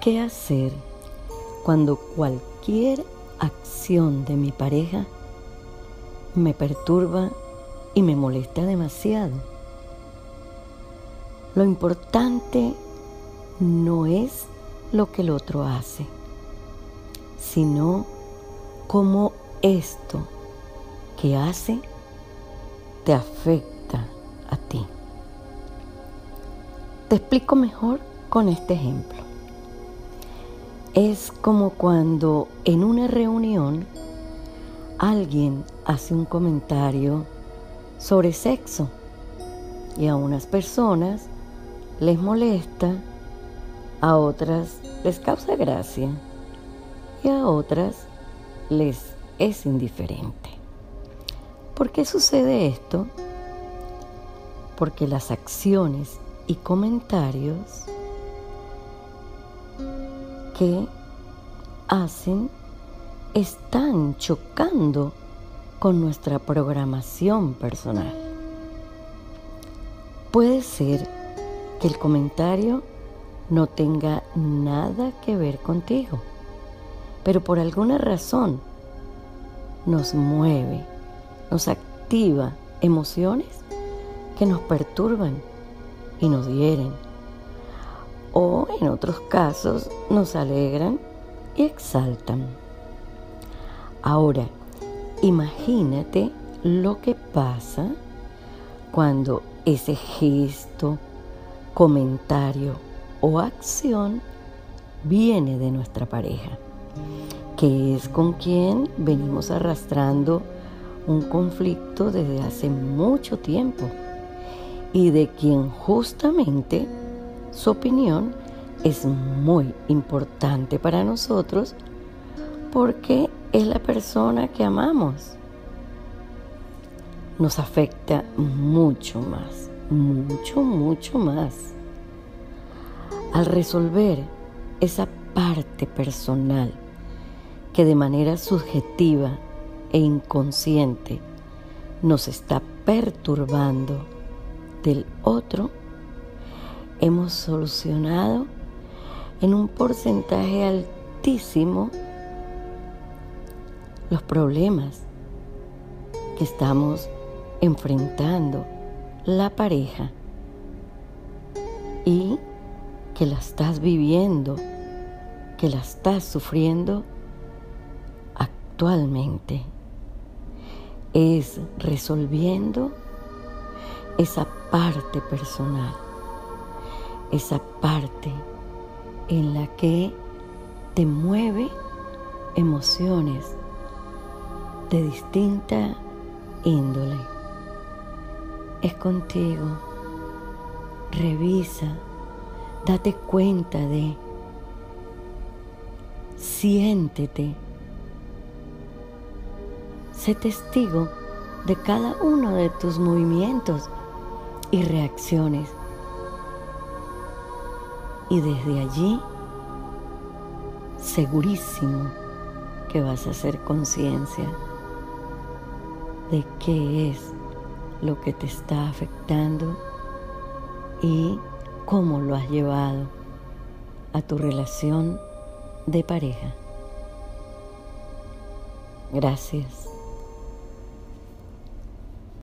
¿Qué hacer cuando cualquier acción de mi pareja me perturba y me molesta demasiado? Lo importante no es lo que el otro hace, sino cómo esto que hace te afecta a ti. Te explico mejor con este ejemplo. Es como cuando en una reunión alguien hace un comentario sobre sexo y a unas personas les molesta, a otras les causa gracia y a otras les es indiferente. ¿Por qué sucede esto? Porque las acciones y comentarios que hacen están chocando con nuestra programación personal. Puede ser que el comentario no tenga nada que ver contigo, pero por alguna razón nos mueve, nos activa emociones que nos perturban y nos hieren. O en otros casos nos alegran y exaltan. Ahora, imagínate lo que pasa cuando ese gesto, comentario o acción viene de nuestra pareja que es con quien venimos arrastrando un conflicto desde hace mucho tiempo y de quien justamente su opinión es muy importante para nosotros porque es la persona que amamos. Nos afecta mucho más, mucho, mucho más. Al resolver esa parte personal que de manera subjetiva e inconsciente nos está perturbando del otro, hemos solucionado en un porcentaje altísimo los problemas que estamos enfrentando la pareja y que la estás viviendo, que la estás sufriendo actualmente. Es resolviendo esa parte personal, esa parte en la que te mueve emociones de distinta índole. Es contigo. Revisa, date cuenta de, siéntete Sé testigo de cada uno de tus movimientos y reacciones. Y desde allí, segurísimo que vas a hacer conciencia de qué es lo que te está afectando y cómo lo has llevado a tu relación de pareja. Gracias.